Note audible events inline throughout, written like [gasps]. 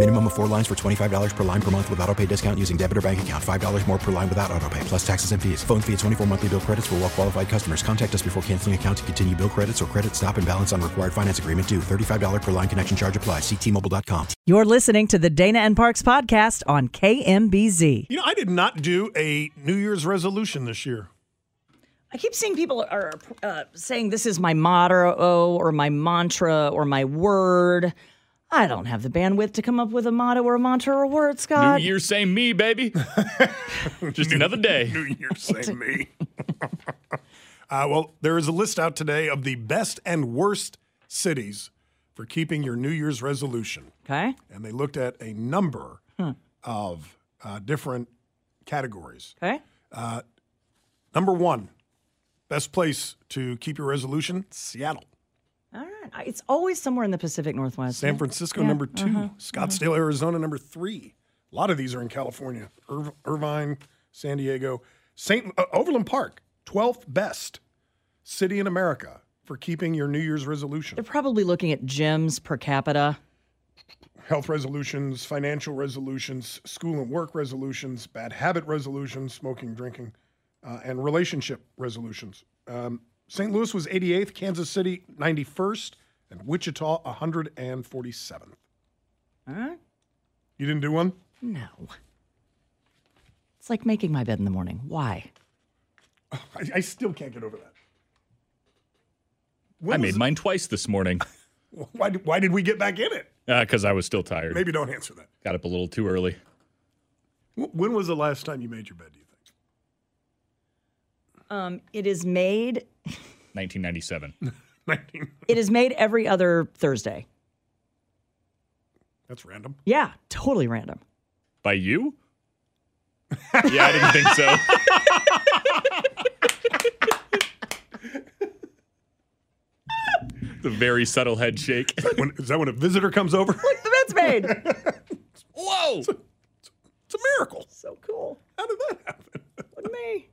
Minimum of four lines for $25 per line per month with auto pay discount using debit or bank account. $5 more per line without auto pay, plus taxes and fees. Phone fee at 24 monthly bill credits for well qualified customers. Contact us before canceling account to continue bill credits or credit stop and balance on required finance agreement due. $35 per line connection charge applies. Ctmobile.com. You're listening to the Dana and Parks podcast on KMBZ. You know, I did not do a New Year's resolution this year. I keep seeing people are uh, saying this is my motto or my mantra or my word. I don't have the bandwidth to come up with a motto or a mantra or a word, Scott. New Scott. Year, same me, baby. [laughs] Just another day. New Year's, same [laughs] me. [laughs] uh, well, there is a list out today of the best and worst cities for keeping your New Year's resolution. Okay. And they looked at a number of uh, different categories. Okay. Number one, best place to keep your resolution Seattle. All right. It's always somewhere in the Pacific Northwest. San Francisco, number 2 Scottsdale, Arizona, number three. A lot of these are in California. Ir- Irvine, San Diego, St. Uh, Overland Park, 12th best city in America for keeping your New Year's resolution. They're probably looking at gyms per capita. Health resolutions, financial resolutions, school and work resolutions, bad habit resolutions, smoking, drinking, uh, and relationship resolutions. Um, St. Louis was 88th, Kansas City 91st, and Wichita 147th. All right. You didn't do one? No. It's like making my bed in the morning. Why? I, I still can't get over that. I made was- mine twice this morning [laughs] Why did, why did we get back in it? because I was still tired. Maybe don't answer that. Got up a little too early. When was the last time you made your bed, do you think? Um, it is made. 1997. [laughs] It is made every other Thursday. That's random. Yeah, totally random. By you? [laughs] yeah, I didn't think so. [laughs] the very subtle head shake. When, is that when a visitor comes over? Look, The bed's made. Whoa! It's a miracle. so cool. How did that happen? What me?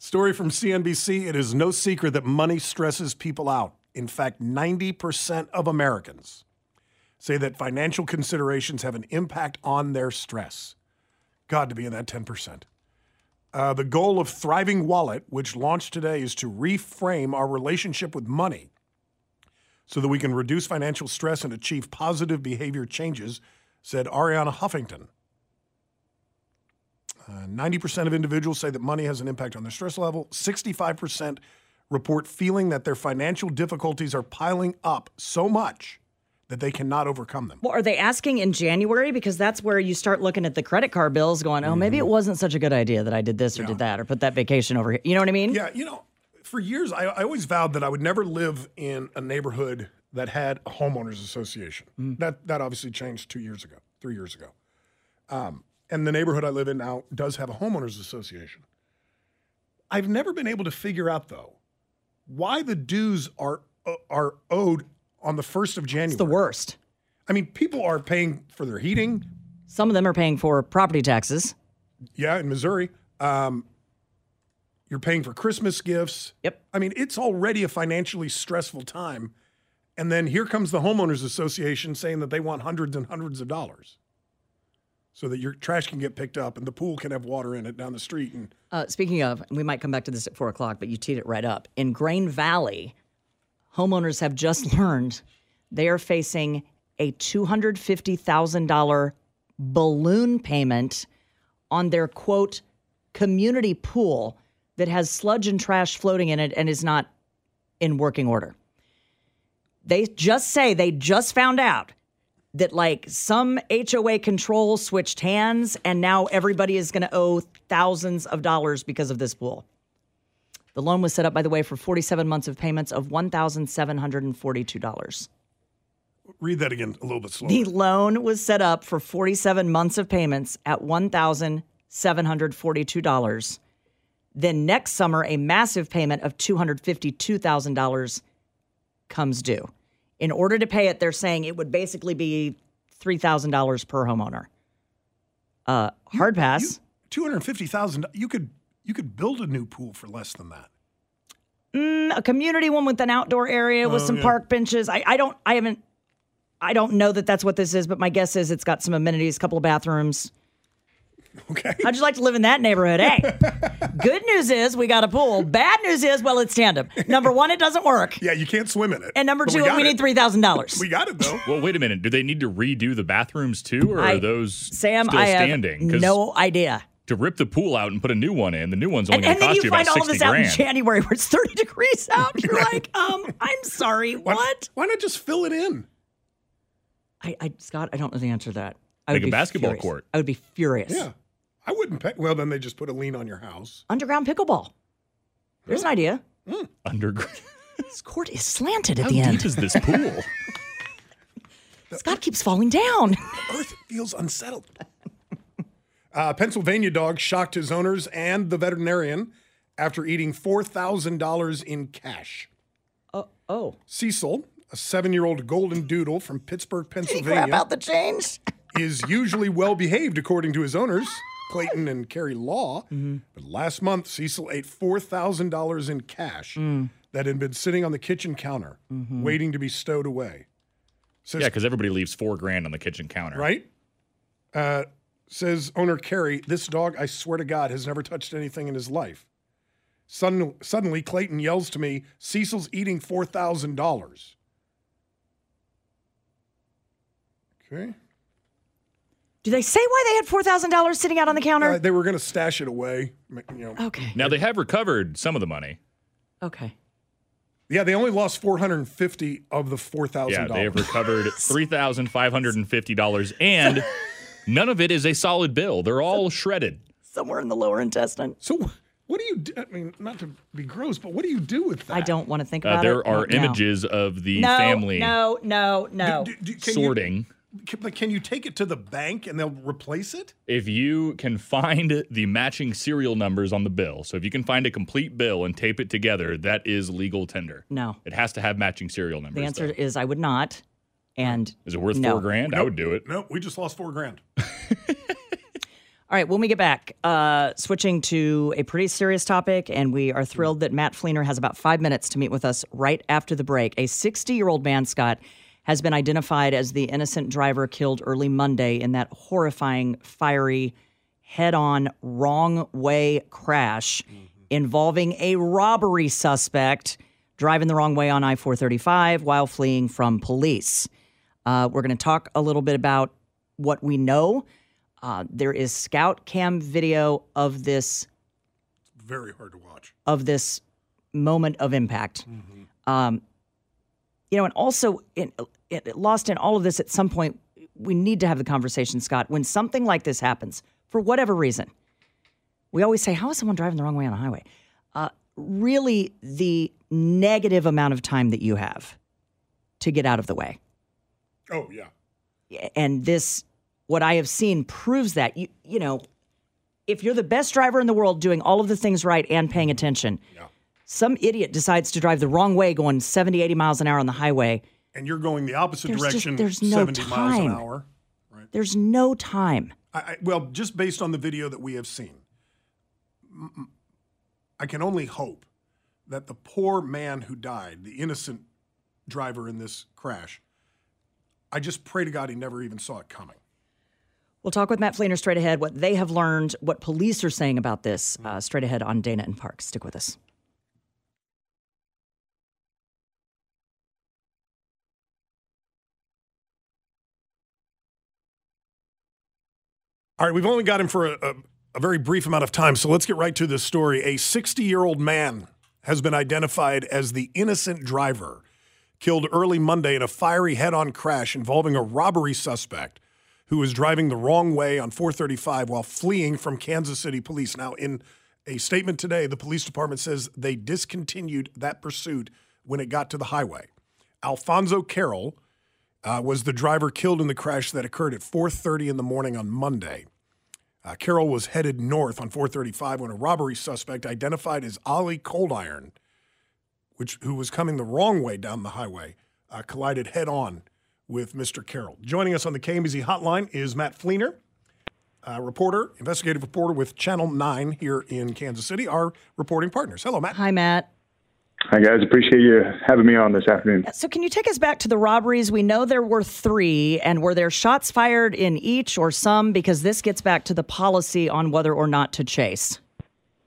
Story from CNBC. It is no secret that money stresses people out. In fact, 90% of Americans say that financial considerations have an impact on their stress. God, to be in that 10%. Uh, the goal of Thriving Wallet, which launched today, is to reframe our relationship with money so that we can reduce financial stress and achieve positive behavior changes, said Arianna Huffington. Uh, 90% of individuals say that money has an impact on their stress level. 65% report feeling that their financial difficulties are piling up so much that they cannot overcome them. Well, are they asking in January? Because that's where you start looking at the credit card bills going, oh, maybe it wasn't such a good idea that I did this or did that or put that vacation over here. You know what I mean? Yeah, you know, for years, I, I always vowed that I would never live in a neighborhood that had a homeowners association. That that obviously changed two years ago, three years ago. Um, and the neighborhood I live in now does have a homeowners association. I've never been able to figure out though why the dues are uh, are owed on the first of January. It's the worst. I mean, people are paying for their heating. Some of them are paying for property taxes. Yeah, in Missouri. Um, you're paying for Christmas gifts. Yep. I mean, it's already a financially stressful time. And then here comes the homeowners association saying that they want hundreds and hundreds of dollars so that your trash can get picked up and the pool can have water in it down the street. And Uh, speaking of, we might come back to this at four o'clock, but you teed it right up. In Grain Valley, homeowners have just [laughs] learned they are facing a $250,000 balloon payment on their quote community pool that has sludge and trash floating in it and is not in working order. They just say they just found out that like some HOA control switched hands and now everybody is going to owe thousands of dollars because of this pool. The loan was set up, by the way, for 47 months of payments of $1,742. Read that again a little bit slower. The loan was set up for 47 months of payments at $1,742. Then next summer, a massive payment of $252,000 comes due. In order to pay it, they're saying it would basically be $3,000 per homeowner. Uh, hard pass. Two hundred fifty thousand. You could you could build a new pool for less than that. Mm, a community one with an outdoor area with Oh, some yeah. park benches. I, I don't, I haven't, I don't know that that's what this is, but my guess is it's got some amenities, a couple of bathrooms. [laughs] Okay. How'd you like to live in that neighborhood? Hey, [laughs] good news is we got a pool. Bad news is, well, it's tandem. Number one, it doesn't work. [laughs] Yeah, you can't swim in it. And number But two, got we, need three thousand dollars. We got it though. Well, wait a minute. Do they need to redo the bathrooms too, or I- are those Sam, still I have standing? 'Cause no idea. To rip the pool out and put a new one in, the new one's only going to cost you you find about all of sixty this out in grand. January where it's thirty degrees out. You're like, um, I'm sorry, Why, what? Why not just fill it in? I, I, Scott, I don't know the answer to that. I Like would a basketball furious. court. I would be furious. Yeah, I wouldn't pay. Well, then they just put a lien on your house. Underground pickleball. There's an idea. Underground. This court is slanted at How the deep end. is this pool? [laughs] Scott keeps falling down. [laughs] Earth feels unsettled. Uh, Pennsylvania dog shocked his owners and the veterinarian after eating four thousand dollars in cash. Oh, oh. Cecil, a seven-year-old golden doodle from Pittsburgh, Crap Pennsylvania, out the change. Is usually well behaved according to his owners, Clayton and Carrie Law. Mm-hmm. But last month, Cecil ate $4,000 in cash mm. that had been sitting on the kitchen counter, mm-hmm. waiting to be stowed away. Says, yeah, because everybody leaves four grand on the kitchen counter. right? Uh, says owner Carrie, this dog, I swear to God, has never touched anything in his life. Sudden, suddenly, Clayton yells to me, Cecil's eating $4,000. Okay. Do they say why they had four thousand dollars sitting out on the counter? Uh, they were going to stash it away. You know. okay. Now they have recovered some of the money. Okay. Yeah, they only lost 450 of the $4,000. Yeah, they have recovered [laughs] three thousand five hundred and fifty dollars, and [laughs] none of it is a solid bill. They're all shredded. Somewhere in the lower intestine. So, what do you do? I mean, not to be gross, but what do you do with that? I don't want to think Uh, about there it. There are right now. images of the no, family No, no, no. Do- do- can sorting. You, can, like, can you take it to the bank and they'll replace it? if you can find the matching serial numbers on the bill, so if you can find a complete bill and tape it together, that is legal tender. No. It has to have matching serial numbers. The answer though. is I would not. And is it worth no. four grand? I would do it. No, we just lost four grand. [laughs] All right, when we get back, uh, switching to a pretty serious topic, and we are thrilled that Matt Flener has about five minutes to meet with us right after the break. A 60 year old man, Scott, has been identified as the innocent driver killed early Monday in that horrifying, fiery, head on, wrong way crash involving a robbery suspect driving the wrong way on I 435 while fleeing from police. Uh, we're going to talk a little bit about what we know. Uh, there is scout cam video of this It's Very hard to watch. of this moment of impact. Um, you know, and also in, lost in all of this at some point, we need to have the conversation, Scott. When something like this happens, for whatever reason, we always say, "How is someone driving the wrong way on a highway?" Uh, really, the negative amount of time that you have to get out of the way Oh, yeah. and this what i have seen proves that you you know if you're the best driver in the world doing all of the things right and paying attention some idiot decides to drive the wrong way going 70 80 miles an hour on the highway And you're going the opposite There's just- direction, there's no 70 miles an time. hour. there's no time I, I, well, just based on the video that we have seen, I can only hope that the poor man who died, the innocent driver in this crash, I just pray to God he never even saw it coming. we'll talk with matt flener straight ahead what they have learned what police are saying about this uh, straight ahead on dana and park stick with us All right, we've only got him for a, a, a very brief amount of time, so let's get right to this story. A 60 year old man has been identified as the innocent driver killed early Monday in a fiery head on crash involving a robbery suspect who was driving the wrong way on 435 while fleeing from Kansas City police. Now, in a statement today, the police department says they discontinued that pursuit when it got to the highway. Alfonso Carroll uh, was the driver killed in the crash that occurred at 4:30 in the morning on Monday. Uh, Carroll was headed north on 435 when a robbery suspect identified as Ali Coldiron, which who was coming the wrong way down the highway, uh, collided head on with Mr. Carroll. Joining us on the KMBZ hotline is Matt Flener, uh, reporter, investigative reporter with Channel 9 here in Kansas City, our reporting partners. Hello, Matt. Hi, Matt. Hi, guys. Appreciate you having me on this afternoon. So, can you take us back to the robberies? We know there were three, and were there shots fired in each or some? Because this gets back to the policy on whether or not to chase.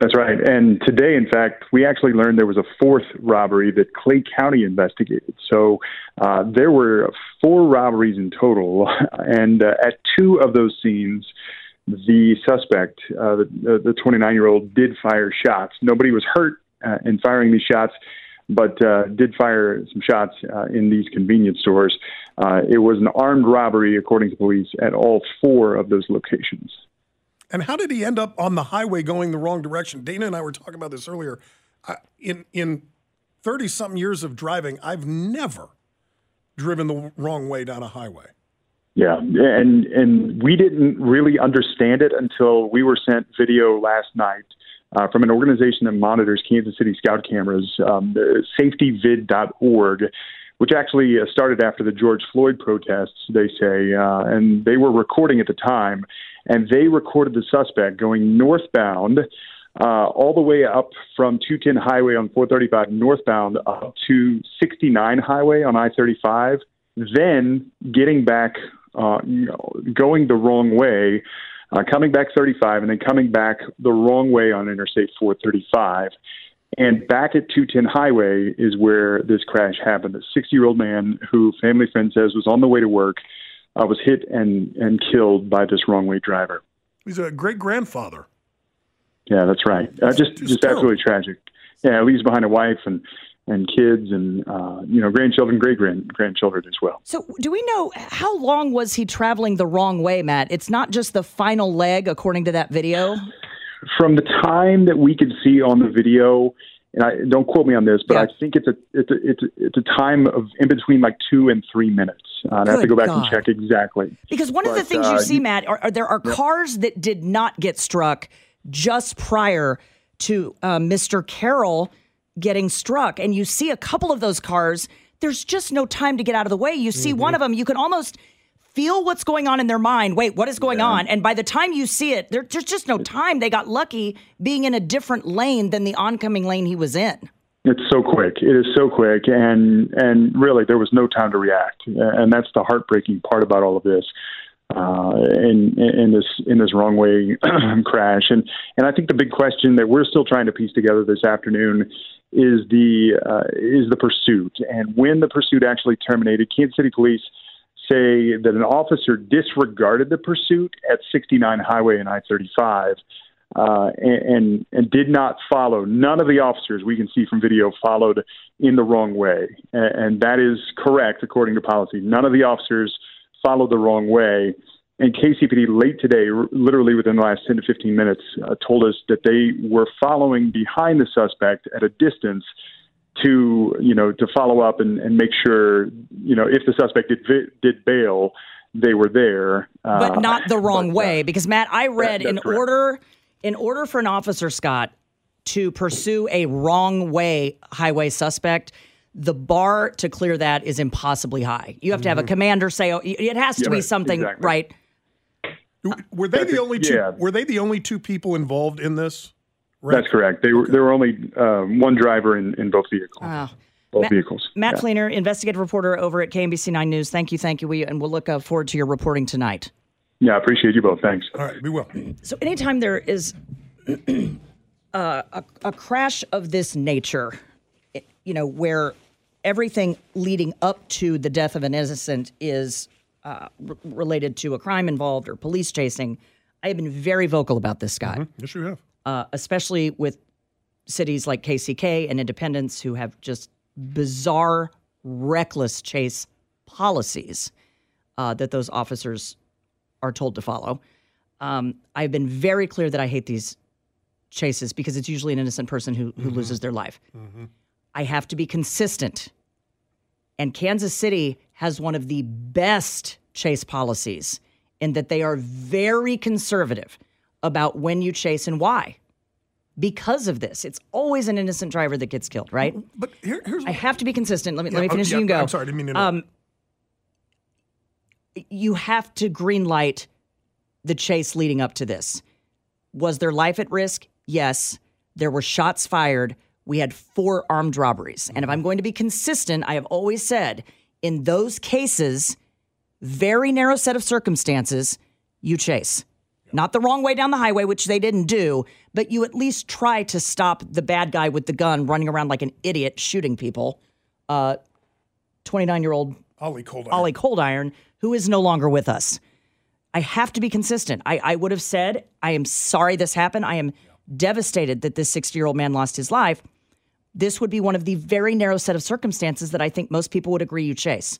That's right. And today, in fact, we actually learned there was a fourth robbery that Clay County investigated. So uh, there were four robberies in total. [laughs] And uh, at two of those scenes, the suspect, uh, the 29 year old, did fire shots. Nobody was hurt in firing these shots, but uh, did fire some shots uh, in these convenience stores. Uh, it was an armed robbery, according to police, at all four of those locations. And how did he end up on the highway going the wrong direction? Dana and I were talking about this earlier. Uh, in in thirty something years of driving, I've never driven the wrong way down a highway. Yeah, and and we didn't really understand it until we were sent video last night uh, from an organization that monitors Kansas City Scout cameras, um, safetyvid.org, which actually uh, started after the George Floyd protests, they say, uh, and they were recording at the time, and they recorded the suspect going northbound. Uh, all the way up from 210 Highway on 435 northbound up to 69 Highway on I 35, then getting back, uh, you know, going the wrong way uh, coming back 35 and then coming back the wrong way on Interstate 435. And back at 210 Highway is where this crash happened. A 60 year old man who family friend says was on the way to work uh, was hit and, and killed by this wrong way driver. He's a great grandfather. Yeah, that's right. Uh, just just absolutely tragic. Yeah, leaves behind a wife and and kids and uh, you know grandchildren, great grand grandchildren as well. So, do we know how long was he traveling the wrong way, Matt? It's not just the final leg, according to that video. From the time that we could see on the video, and I don't quote me on this, but yeah. I think it's a it's a it's a, it's a time of in between like two and three minutes. Uh, I have to go back God. and check exactly. Because one but, of the things uh, you see, Matt, are, are there are yeah. cars that did not get struck just prior to uh, Mr. Carroll getting struck. And you see a couple of those cars, there's just no time to get out of the way. You see mm-hmm. one of them, you can almost feel what's going on in their mind. Wait, what is going yeah. on? And by the time you see it, there's just no time. They got lucky being in a different lane than the oncoming lane he was in. It's so quick. It is so quick, and and really there was no time to react, and that's the heartbreaking part about all of this. Uh, in in this in this wrong way [clears throat] crash, and and I think the big question that we're still trying to piece together this afternoon is the uh, is the pursuit, and when the pursuit actually terminated, Kansas City Police say that an officer disregarded the pursuit at 69 Highway and I-35. Uh, and, and, did not follow. None of the officers we can see from video followed in the wrong way, and, and that is correct according to policy. None of the officers followed the wrong way. And KCPD late today, literally within the last 10 to 15 minutes, uh, told us that they were following behind the suspect at a distance to, you know, to follow up and, and make sure, you know, if the suspect did did bail, they were there, uh, but not the wrong but, uh, way. Because Matt, I read that, in correct. order in order for an officer Scott to pursue a wrong way highway suspect the bar to clear that is impossibly high. You have to have a mm-hmm. commander say, oh, it has to yeah, be something, exactly. right? Were they the only two? Yeah. Were they the only two people involved in this? Right? That's correct. They were. Okay. There were only um, one driver in, in both vehicles. Wow. Both Matt, vehicles. Matt yeah. Flener, investigative reporter over at KMBC Nine News. Thank you, thank you, we, and we'll look uh, forward to your reporting tonight. Yeah, I appreciate you both. Thanks. All right, we will. So, anytime there is [clears throat] uh, a, a crash of this nature, you know, where everything leading up to the death of an innocent is uh, r- related to a crime involved or police chasing. I have been very vocal about this, Scott. Mm-hmm. Yes, you have. Uh, especially with cities like KCK and Independence who have just bizarre reckless chase policies uh, that those officers are told to follow. Um, I've been very clear that I hate these chases because it's usually an innocent person who, who loses their life. I have to be consistent. And Kansas City has one of the best chase policies in that they are very conservative about when you chase and why. Because of this, it's always an innocent driver that gets killed, right? But here, here's I have to be consistent. Let me let Yeah, me oh, finish. yeah, you can go. I'm sorry, I didn't mean to. Um, you have to green light the chase leading up to this. Was there life at risk? Yes. There were shots fired. We had four armed robberies. And if I'm going to be consistent, I have always said in those cases, very narrow set of circumstances, you chase. Not the wrong way down the highway, which they didn't do, but you at least try to stop the bad guy with the gun running around like an idiot shooting people. Uh, 29 year old Ali Coldiron. Ollie Cold Iron, who is no longer with us. I have to be consistent. I, I would have said, I am sorry this happened. I am devastated that this 60 year old man lost his life. This would be one of the very narrow set of circumstances that I think most people would agree you chase.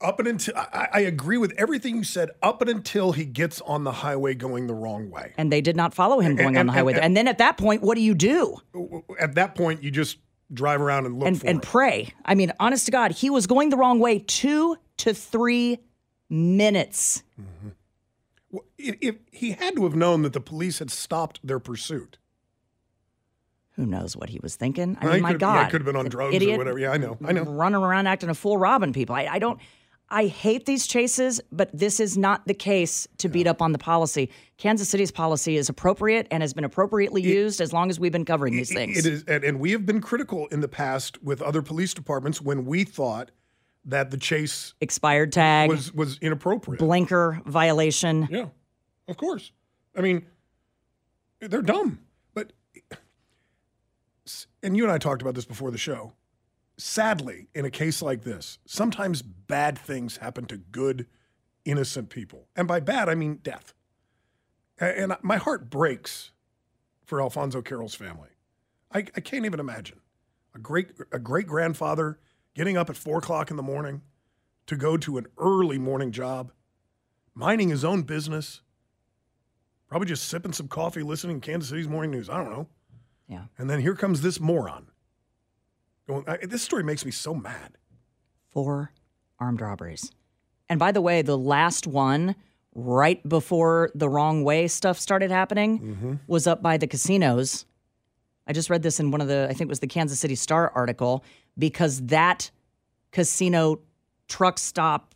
Up and until I, I agree with everything you said. Up and until he gets on the highway going the wrong way. And they did not follow him going And- on the highway. and- And, then at that point, what do you do? At that point, you just drive around and look and, and pray. I mean, honest to God, he was going the wrong way two to three minutes. Mm-hmm. Well, if, if he had to have known that the police had stopped their pursuit. Who knows what he was thinking? I mean, he my God. yeah, he could have been on drugs or idiot whatever. Yeah, I know. I know. Running around acting a fool, robbing people. I, I don't. I hate these chases, but this is not the case to beat up on the policy. Kansas City's policy is appropriate and has been appropriately used as long as we've been covering these things. It is, and, and we have been critical in the past with other police departments when we thought that the chase Expired tag, was was inappropriate. blinker violation. Yeah, of course. I mean, they're dumb. And you and I talked about this before the show. Sadly, in a case like this, sometimes bad things happen to good, innocent people. And by bad, I mean death. And my heart breaks for Alfonso Carroll's family. I, I can't even imagine a great a great grandfather getting up at four o'clock in the morning to go to an early morning job, minding his own business, probably just sipping some coffee, listening to Kansas City's morning news. I don't know. Yeah. And then here comes this moron. Going, I, this story makes me so mad. Four armed robberies. And by the way, the last one, right before the wrong way stuff started happening, Mm-hmm. was up by the casinos. I just read this in one of the, I think it was the Kansas City Star article, because that casino truck stop,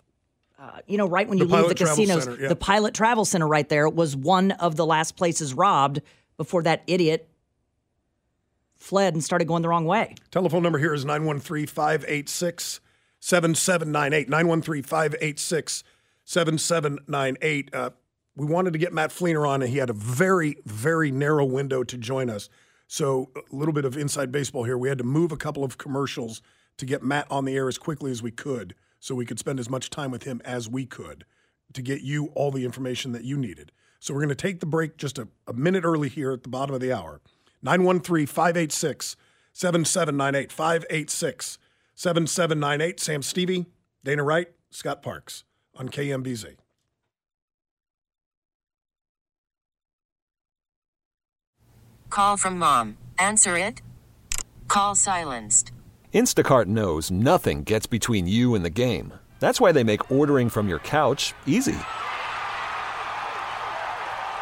uh, you know, right when The you leave the casinos, Center, yeah. the Pilot Travel Center right there was one of the last places robbed before that idiot fled and started going the wrong way. Telephone number here is 913 586 7798. 913 586 7798. Uh, We wanted to get Matt Flener on, and he had a very, very narrow window to join us. So, a little bit of inside baseball here. We had to move a couple of commercials to get Matt on the air as quickly as we could so we could spend as much time with him as we could to get you all the information that you needed. So, we're going to take the break just a, a minute early here at the bottom of the hour. 913 586 7798. 586 7798. Sam Stevie, Dana Wright, Scott Parks on KMBZ. Call from mom. Answer it. Call silenced. Instacart knows nothing gets between you and the game. That's why they make ordering from your couch easy.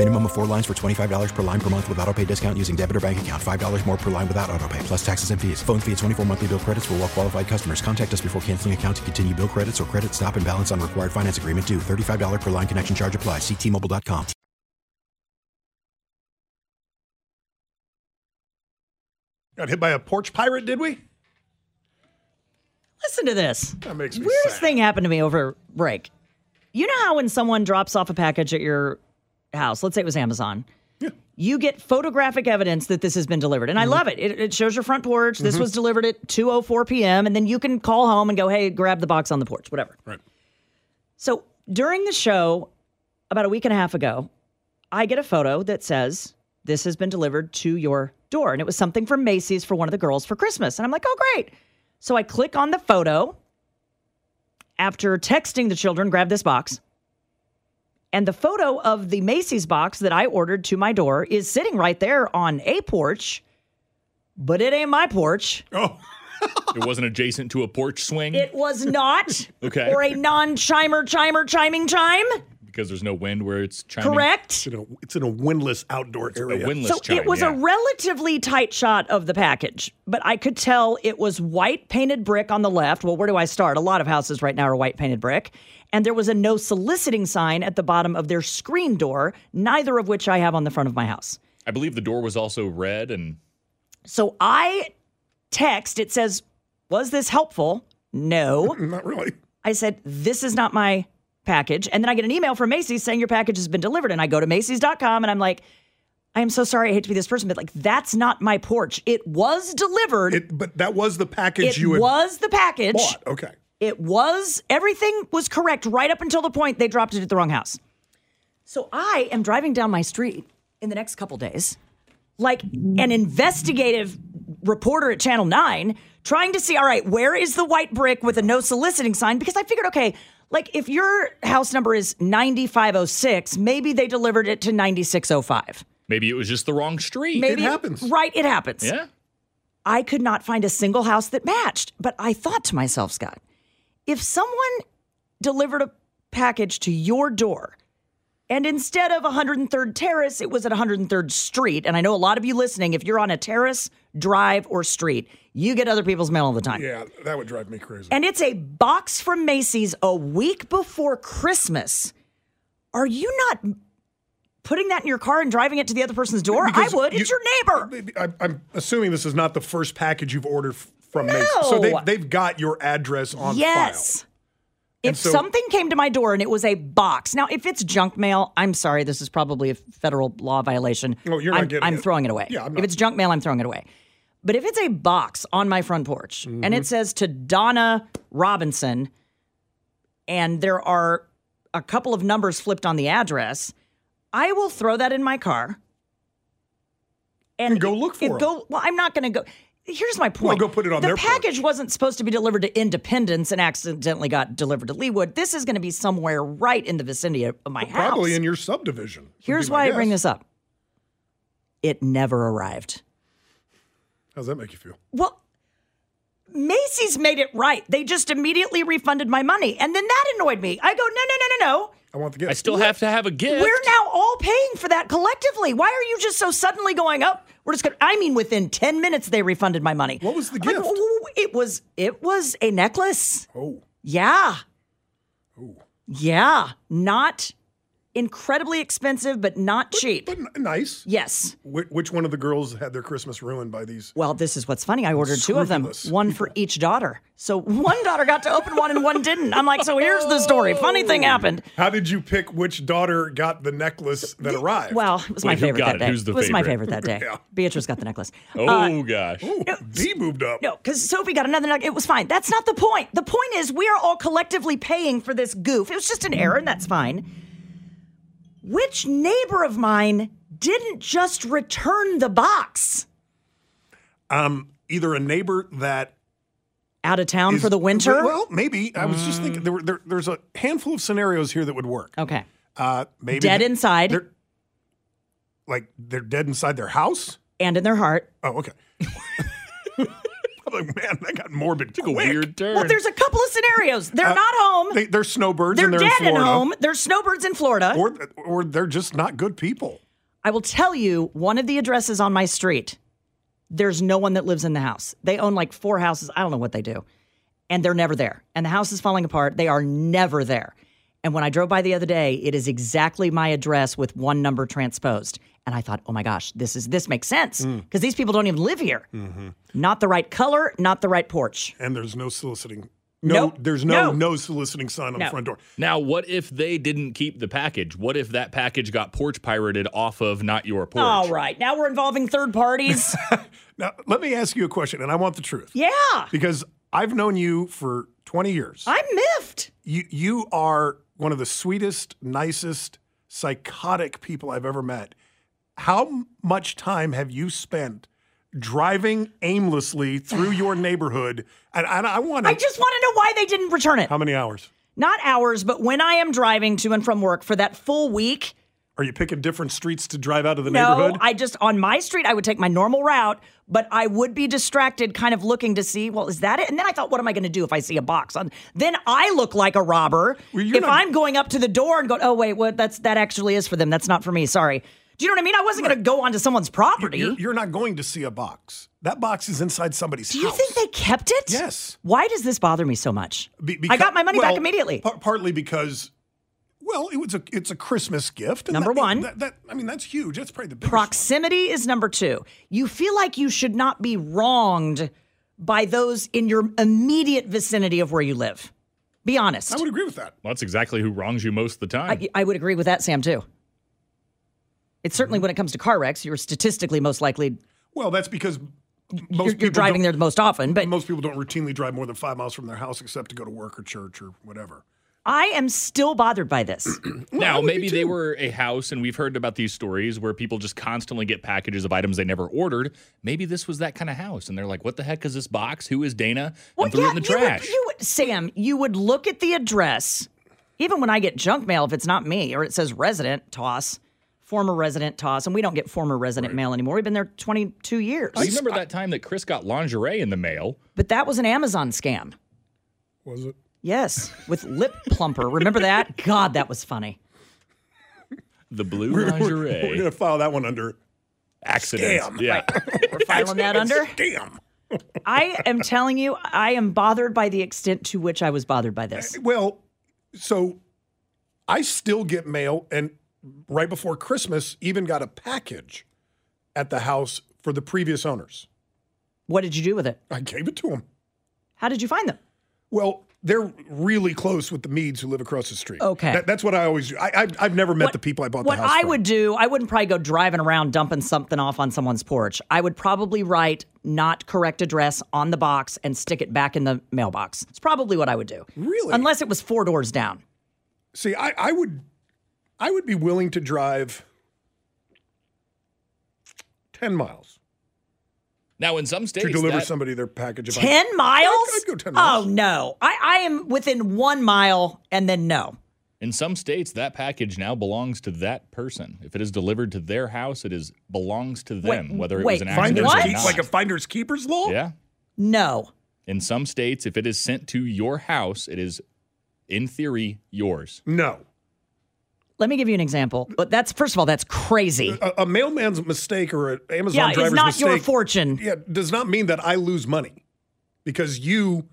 Minimum of four lines for $25 per line per month with auto pay discount using debit or bank account. $5 more per line without auto pay, plus taxes and fees. Phone fee at 24 monthly bill credits for all well qualified customers. Contact us before canceling account to continue bill credits or credit stop and balance on required finance agreement due. $35 per line connection charge applies. Ctmobile.com. Got hit by a porch pirate, did we? Listen to this. That makes me Weirdest sad. thing happened to me over break. You know how when someone drops off a package at your house, let's say it was Amazon, you get photographic evidence that this has been delivered. And I love it. it. It shows your front porch. This Mhm. was delivered at 2.04 p.m. And then you can call home and go, hey, grab the box on the porch, whatever. Right. So during the show, about a week and a half ago, I get a photo that says, this has been delivered to your door. And it was something from Macy's for one of the girls for Christmas. And I'm like, oh, great. So I click on the photo after texting the children, grab this box. And the photo of the Macy's box that I ordered to my door is sitting right there on a porch, but it ain't my porch. Oh. [laughs] it wasn't adjacent to a porch swing It was not. [laughs] Okay. Or a non chimer, chimer, chiming chime. because there's no wind where it's chiming. Correct. It's in a, it's in a windless outdoor area. A windless So chime. it was yeah. a relatively tight shot of the package, but I could tell it was white painted brick on the left. Well, where do I start? A lot of houses right now are white painted brick. And there was a no soliciting sign at the bottom of their screen door, neither of which I have on the front of my house. I believe the door was also red and So I text, it says, Was this helpful? No. [laughs] Not really. I said, This is not my package. And then I get an email from Macy's saying your package has been delivered. And I go to Macy's.com and I'm like, I am so sorry. I hate to be this person, but like, that's not my porch. It was delivered. It, but that was the package It you had was the package. bought. Okay. It was, everything was correct right up until the point they dropped it at the wrong house. So I am driving down my street in the next couple days, like an investigative reporter at Channel 9, trying to see, all right, where is the white brick with a no soliciting sign? Because I figured, okay, like if your house number is 9506, maybe they delivered it to 9605. maybe it was just the wrong street. Maybe it happens. Right, it happens. Yeah. I could not find a single house that matched. But I thought to myself, Scott, if someone delivered a package to your door and instead of 103rd Terrace, it was at 103rd Street, and I know a lot of you listening, if you're on a terrace, drive, or street, you get other people's mail all the time. Yeah, that would drive me crazy. And it's a box from Macy's a week before Christmas. Are you not putting that in your car and driving it to the other person's door? Because I would. you- it's your neighbor. I, I'm assuming this is not the first package you've ordered f- from Macy's. So they, No. they've got your address on yes. file. If so- something came to my door and it was a box, now if it's junk mail, I'm sorry, this is probably a federal law violation. Oh, you're not I'm, getting I'm it. throwing it away. Yeah, if it's junk mail, I'm throwing it away. But if it's a box on my front porch and Mm-hmm. it says to Donna Robinson, and there are a couple of numbers flipped on the address, I will throw that in my car and, go look for it. Go. Well, I'm not going to go. Here's my point. Well, go put it on the their porch. package wasn't supposed to be delivered to Independence and accidentally got delivered to Leawood. This is going to be somewhere right in the vicinity of my house. Probably in your subdivision. Here's why I bring guess. this up. It never arrived. How's that make you feel? Well, Macy's made it right. They just immediately refunded my money. And then that annoyed me. I go, no, no, no, no, no. I want the gift. I still have to have a gift. We're now all paying for that collectively. Why are you just so suddenly going up? We're just going I mean within 10 minutes they refunded my money. What was the I'm like, gift? "Whoa, whoa, whoa." it was it was a necklace. Oh. Yeah. Oh. Yeah, not incredibly expensive but not cheap. But n- nice. yes. Which, which one of the girls had their Christmas ruined by these? Well, this is what's funny. I ordered two of them, one for each daughter. So one daughter got to open one and one didn't. I'm like, so here's the story. Funny thing happened. How did you pick which daughter got the necklace that arrived? Well, it was my Wait, who favorite got that it? day. Who's the it was my favorite? favorite that day. [laughs] Yeah. Beatrice got the necklace. Oh Uh, gosh. Ooh, D moved up. no, because Sophie got another necklace. It was fine. That's not the point. The point is we are all collectively paying for this goof. It was just an error, and that's fine. Which neighbor of mine didn't just return the box Um, either a neighbor that out of town is- for the winter? Well, maybe. I was just thinking there were there, there's a handful of scenarios here that would work. okay. Uh, maybe Dead th- inside They're, like they're dead inside their house. and in their heart. Oh, okay. [laughs] I'm like, man, that got morbid. Took a weird turn. Well, there's a couple of scenarios. They're Uh, not home. They, they're snowbirds They're and they're dead in at Florida. home. They're snowbirds in Florida. Or, or they're just not good people. I will tell you one of the addresses on my street. There's no one that lives in the house. They own like four houses. I don't know what they do. And they're never there. And the house is falling apart. They are never there. And when I drove by the other day, it is exactly my address with one number transposed. And I thought, oh my gosh, this is this makes sense Mm. because these people don't even live here. Not the right color, not the right porch. And there's no soliciting. No, Nope. there's no No. no soliciting sign on No. the front door. Now, what if they didn't keep the package? What if that package got porch pirated off of not your porch? All right, now we're involving third parties. [laughs] Now, let me ask you a question, and I want the truth. yeah, Because I've known you for 20 years. I'm miffed. You you are one of the sweetest, nicest, psychotic people I've ever met. How much time have you spent driving aimlessly through your [sighs] neighborhood? And, and I want I just want to know why they didn't return it. How many hours? Not hours, but when I am driving to and from work for that full week. Are you picking different streets to drive out of the No, neighborhood? I just on my street I would take my normal route, but I would be distracted, kind of looking to see, well, is that it? And then I thought, what am I going to do if I see a box? On then I look like a robber. Well, if not- I'm going up to the door and go, oh wait, what? That's that actually is for them. That's not for me. Sorry. Do you know what I mean? I wasn't going to go onto someone's property. You're, you're not going to see a box. That box is inside somebody's do you house. think they kept it? Yes. Why does this bother me so much? Be- I got my money back immediately. par- partly because, well, it was a it's a Christmas gift. and Number that- one. that, that- I mean that's huge. That's probably the biggest. Proximity is number two. You feel like you should not be wronged by those in your immediate vicinity of where you live. Be honest. I would agree with that. Well, that's exactly who wrongs you most of the time. I, I would agree with that, Sam, too. It's certainly Mm-hmm. when it comes to car wrecks, you're statistically most likely Well, that's because most you're, you're driving there the most often. But most people don't routinely drive more than five miles from their house except to go to work or church or whatever. I am still bothered by this. [clears throat] now, maybe they were a house, and we've heard about these stories where people just constantly get packages of items they never ordered. Maybe this was that kind of house, and they're like, "What the heck is this box? Who is Dana?" and threw it in the you would- trash. you would, Sam, you would look at the address, even when I get junk mail, if it's not me or it says resident toss, former resident toss, and we don't get former resident mail anymore. We've been there 22 years. I you remember that time that Chris got lingerie in the mail? But that was an Amazon scam. Was it? Yes, with Lip Plumper. Remember that? God, that was funny. The blue We're, we're, lingerie we're gonna file that one under accident. scam. Yeah. We're filing that under. Scam. I am telling you, I am bothered by the extent to which I was bothered by this. Eh, well, so I still get mail, and right before Christmas, even got a package at the house for the previous owners. What did you do with it? I gave it to them. How did you find them? Well, they're really close with the Meads who live across the street. Okay. That- that's what I always do. I, I, I've never met What- the people I bought What the house I from. would do, I wouldn't probably go driving around dumping something off on someone's porch. I would probably write not correct address on the box and stick it back in the mailbox. It's probably what I would do. Really? Unless it was four doors down. See, I, I would, I would be willing to drive ten miles Now, in some states, to deliver that- somebody their package. If I- 10 miles? I'd go 10 miles. Oh, no. I, I am within one mile and then no. In some states, that package now belongs to that person. If it is delivered to their house, it is belongs to them, whether it wait, was an Finders accident or keep, not. like a finder's keeper's law. yeah. No. In some states, if it is sent to your house, it is, in theory, yours. No, Let me give you an example. But that's, first of all, that's crazy. a, a mailman's mistake or an Amazon Yeah, it's not mistake. your fortune. Yeah, does not mean that I lose money because you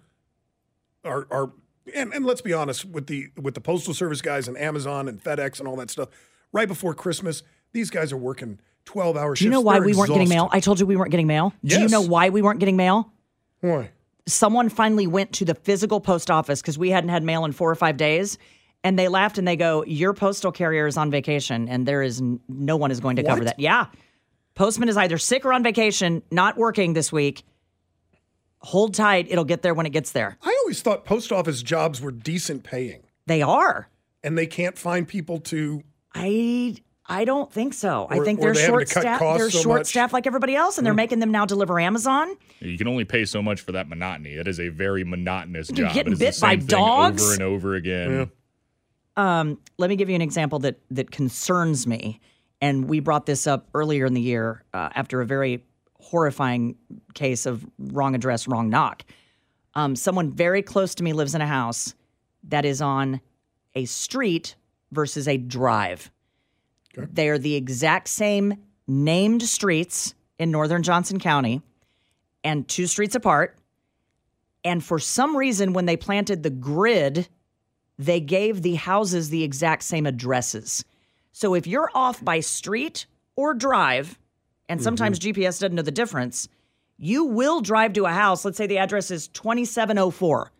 are are and, and let's be honest with the with the postal service guys and Amazon and FedEx and all that stuff. Right before Christmas, these guys are working twelve hour shifts. Do you know why They're we weren't getting mail? I told you we weren't getting mail. Do you know why we weren't getting mail? Why? someone finally went to the physical post office because we hadn't had mail in four or five days. And they laughed and they go, Your postal carrier is on vacation and there is n- no one is going to cover that. Yeah. Postman is either sick or on vacation, not working this week. Hold tight. It'll get there when it gets there. I always thought post office jobs were decent paying, They are. and they can't find people to. I I don't think so. I think they're they short to cut staffed. They're so short much? staffed like everybody else, and they're mm. making them now deliver Amazon. You can only pay so much for that monotony. That is a very monotonous You're job. getting It is the bit by thing dogs? over and over again. Um, let me give you an example that that concerns me, and we brought this up earlier in the year uh, after a very horrifying case of wrong address, wrong knock. Um, someone very close to me lives in a house that is on a street versus a drive. They are the exact same named streets in northern Johnson County, and two streets apart. And for some reason, when they planted the grid they gave the houses the exact same addresses. So if you're off by street or drive, and sometimes mm-hmm. GPS doesn't know the difference, you will drive to a house. Let's say the address is 2704.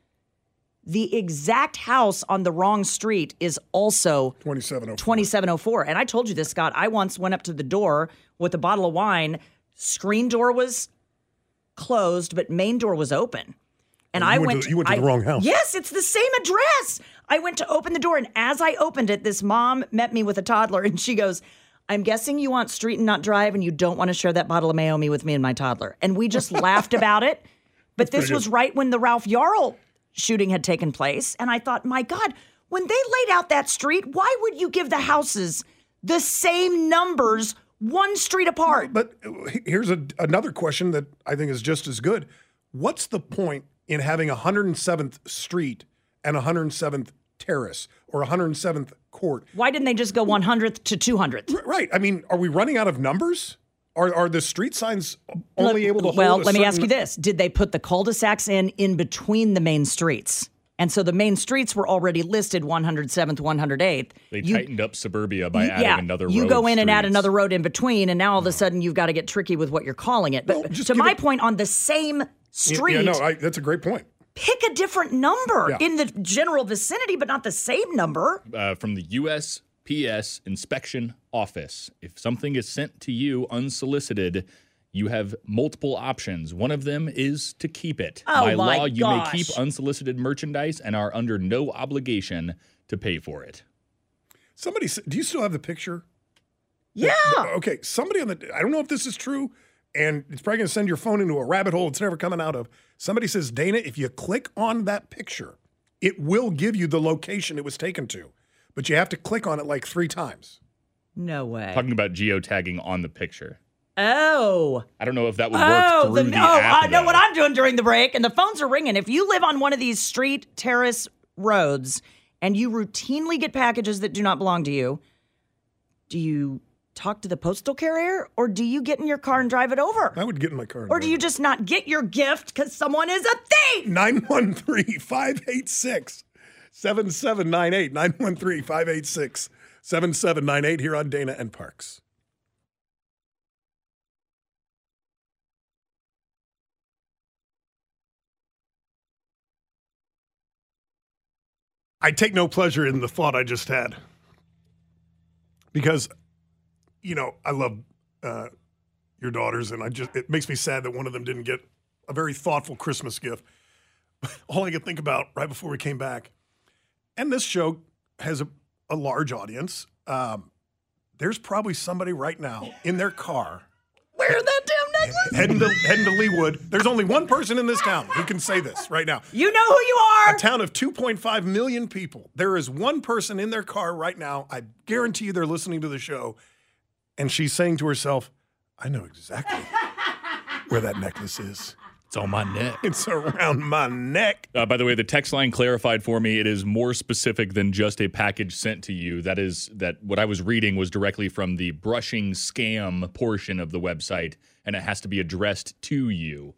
The exact house on the wrong street is also 2704. 2704. And I told you this, Scott. I once went up to the door with a bottle of wine. Screen door was closed, but main door was open. And you I went to- you went to the wrong house. Yes, it's the same address. I went to open the door, and as I opened it, this mom met me with a toddler, and she goes, "I'm guessing you want street and not drive, and you don't want to share that bottle of Meiomi with me and my toddler." And we just [laughs] laughed about it. But this was good. right when the Ralph Yarl shooting had taken place, and I thought, my God, when they laid out that street, why would you give the houses the same numbers, one street apart? But uh, here's a, another question that I think is just as good. What's the point in having 107th Street and 107th Terrace or 107th Court? Why didn't they just go 100th to 200th? R- Right. I mean, are we running out of numbers? Are, are the street signs only Look, able to hold well a let me ask you this did they put the cul-de-sacs in in between the main streets and so the main streets were already listed 107th 108th They You- tightened up suburbia by you- adding yeah, another road. you go of in and add another road in between and now all of a sudden you've got to get tricky with what you're calling it but Well, to my it- point on the same Yeah, street Yeah, no, I, that's a great point. pick a different number Yeah. in the general vicinity but not the same number uh, from the USPS Inspection Office. If something is sent to you unsolicited, you have multiple options. One of them is to keep it. Oh, By my law, you may keep unsolicited merchandise and are under no obligation to pay for it. Somebody, do you still have the picture? yeah Okay, somebody on the, I don't know if this is true, and it's probably going to send your phone into a rabbit hole it's never coming out of. Somebody says, Dana, if you click on that picture, it will give you the location it was taken to, but you have to click on it like three times. no way Talking about geotagging on the picture. oh I don't know if that would work Oh, through the, the, oh, app. I know though. what I'm doing during the break, and the phones are ringing. If you live on one of these street terrace roads and you routinely get packages that do not belong to you, do you talk to the postal carrier or do you get in your car and drive it over? I would get in my car. and Or do you just not get your gift because someone is a thief? 913 586 7798. 913 586 7798 here on Dana and Parks. I take no pleasure in the thought I just had because, you know, I love uh, your daughters, and I just it makes me sad that one of them didn't get a very thoughtful Christmas gift. [laughs] All I could think about right before we came back, and this show has a, a large audience. Um, there's probably somebody right now in their car Wear that damn necklace. heading to heading to Leawood. There's only one person in this town who can say this right now. You know who you are. A town of 2.5 million people. There is one person in their car right now. I guarantee you they're listening to the show. And she's saying to herself, I know exactly where that necklace is. It's on my neck. It's around my neck. Uh, by the way, the text line clarified for me. It is more specific than just a package sent to you. That is that what I was reading was directly from the brushing scam portion of the website, and it has to be addressed to you.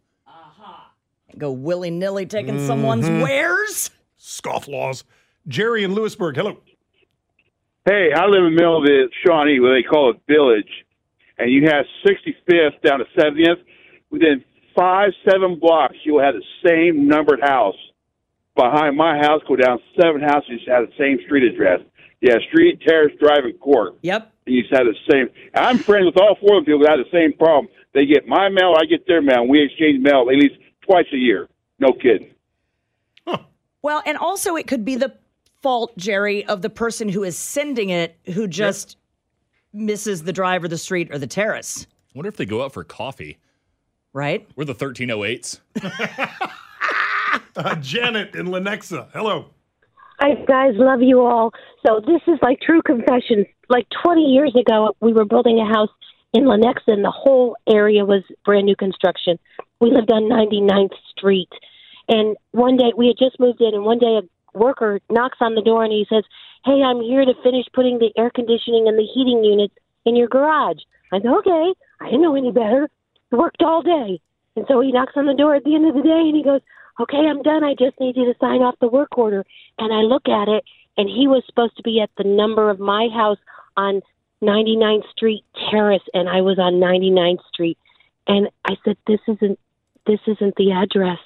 Go willy nilly taking someone's Mm-hmm. wares. Scofflaws. Jerry in Louisburg. Hello. Hey, I live in the middle of the Shawnee, where they call it Village, and you have 65th down to 70th. Within five, seven blocks, you'll have the same numbered house. Behind my house, go down seven houses, you have the same street address. Yeah, street, terrace, drive, and court. Yep. And you just have the same. I'm friends with all four of them people that have the same problem. They get my mail, I get their mail, and we exchange mail at least twice a year. No kidding. Huh. Well, and also it could be the fault, Jerry, of the person who is sending it who just misses the drive or the street or the terrace, I wonder if they go out for coffee. right? We're the 1308s. [laughs] [laughs] Uh, Janet in Lenexa. Hello. Hi guys, love you all. So this is like true confession. Like 20 years ago, we were building a house in Lenexa, and the whole area was brand new construction. We lived on 99th Street, and one day we had just moved in, and one day a worker knocks on the door and he says, "Hey, I'm here to finish putting the air conditioning and the heating units in your garage." I said, "Okay." I didn't know any better. He worked all day, and so he knocks on the door at the end of the day, and he goes, okay, I'm done. I just need you to sign off the work order. And I look at it, and he was supposed to be at the number of my house on 99th Street Terrace, and I was on 99th Street. And I said, this isn't this isn't the address.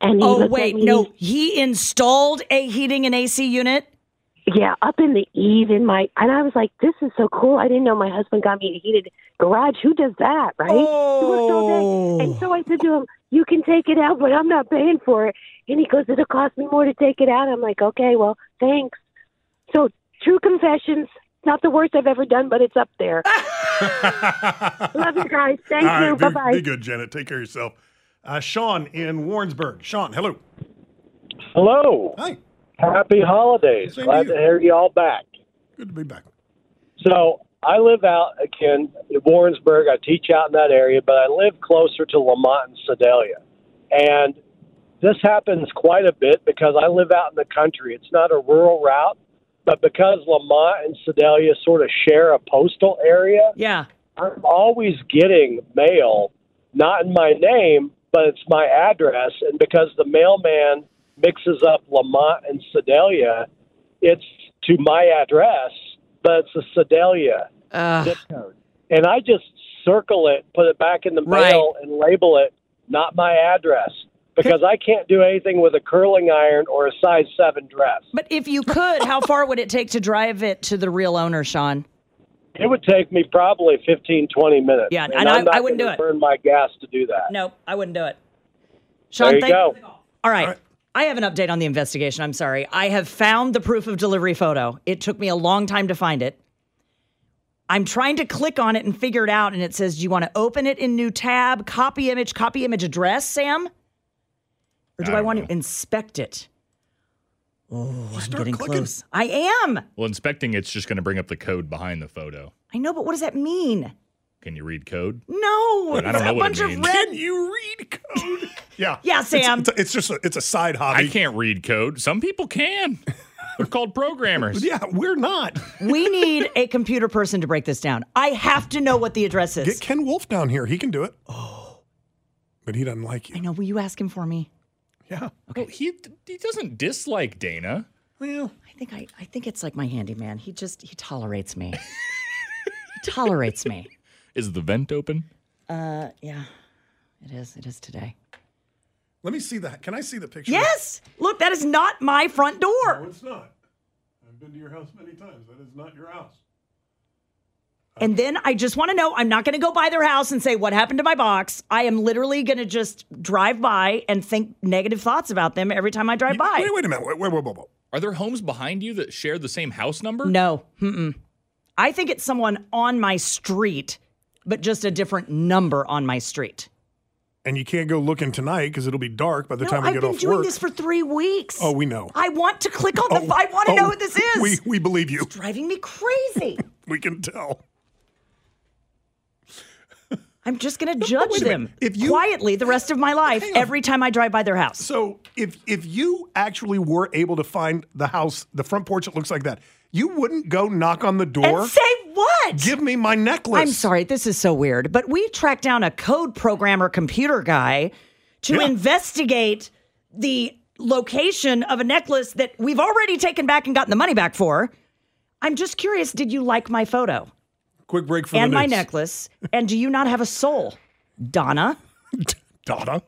And he Oh wait, no, he installed a heating and AC unit. Yeah, up in the eave in my, and I was like, "This is so cool." I didn't know my husband got me a heated garage. Who does that, right? He worked all day. And so I said to him, "You can take it out, but I'm not paying for it." And he goes, "It'll cost me more to take it out." I'm like, "Okay, well, thanks." So, true confessions. Not the worst I've ever done, but it's up there. [laughs] Love you guys. Thank All you. right, bye bye. be good, Janet. Take care of yourself. Uh, Sean in Warrensburg. Sean, hello. Hello. Hi. Happy holidays. Same to Glad you. to hear you all back. Good to be back. So I live out again in Warrensburg. I teach out in that area, but I live closer to La Monte and Sedalia. And this happens quite a bit because I live out in the country. It's not a rural route, but because La Monte and Sedalia sort of share a postal area, Yeah. I'm always getting mail, not in my name, but it's my address. And because the mailman mixes up La Monte and Sedalia, it's to my address, but it's a Sedalia zip code. And I just circle it, put it back in the mail, and label it not my address because I can't do anything with a curling iron or a size seven dress. But if you could, how far would it take to drive it to the real owner, Sean? It would take me probably 15, 20 minutes. Yeah, and I'm I- not I wouldn't gonna do it. Burn my gas to do that. No, I wouldn't do it. Sean, There Sean, you thank go. All right. I have an update on the investigation. I'm sorry. I have found the proof of delivery photo. It took me a long time to find it. I'm trying to click on it and figure it out, and it says, Do you want to open it in new tab, copy image, copy image address, Sam? Or do I, want to inspect it? Oh, I'm getting close. I am. Well, inspecting it's just going to bring up the code behind the photo. I know, but what does that mean? Can you read code? No, But I it's don't know a what it bunch of means. red. Can you read code? [laughs] Yeah. Yeah, It's- Sam. It's, it's just a, it's a side hobby. I can't read code. Some people can. They're called programmers. [laughs] Yeah, we're not. [laughs] we need a computer person to break this down. I have to know what the address is. Get Ken Wolf down here. He can do it. Oh. [gasps] But he doesn't like you. I know. Will you ask him for me? Yeah. Well, he he doesn't dislike Dana. Well, I think I, I think it's like my handyman. He just he tolerates me. he tolerates me. [laughs] Is the vent open? Uh, yeah, it is. It is today. Let me see that. Can I see the picture? Yes. Look, that is not my front door. No, door. it's not. I've been to your house many times. That is not your house. And then I just want to know. I'm not going to go by their house and say what happened to my box. I am literally going to just drive by and think negative thoughts about them every time I drive by. Wait, wait a minute. Wait, wait, wait, wait, wait. Are there homes behind you that share the same house number? No. Mm-mm. I think it's someone on my street, but just a different number on my street. And you can't go looking tonight because it'll be dark by the no, time we I've get off work. I've been doing this for three weeks. Oh, we know. I want to click on the. Oh, I want to oh, know what this is. We we believe you. It's driving me crazy. [laughs] We can tell. I'm just going to judge them. If you- quietly the rest of my life every time I drive by their house. So if if you actually were able to find the house, the front porch that looks like that, you wouldn't go knock on the door. And say what? Give me my necklace. I'm sorry, this is so weird, but we tracked down a code programmer computer guy to Yeah. investigate the location of a necklace that we've already taken back and gotten the money back for. I'm just curious, did you like my photo Quick break for the news. and the my news. necklace? And do you not have a soul? Donna? [laughs] Donna.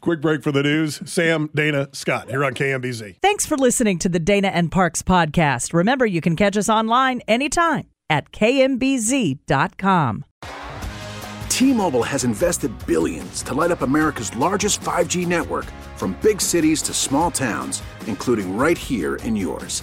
Quick break for the news. Sam, Dana, Scott here on KMBZ. Thanks for listening to the Dana and Parks podcast. Remember, you can catch us online anytime at kmbz.com. T-Mobile has invested billions to light up America's largest 5G network from big cities to small towns, including right here in yours.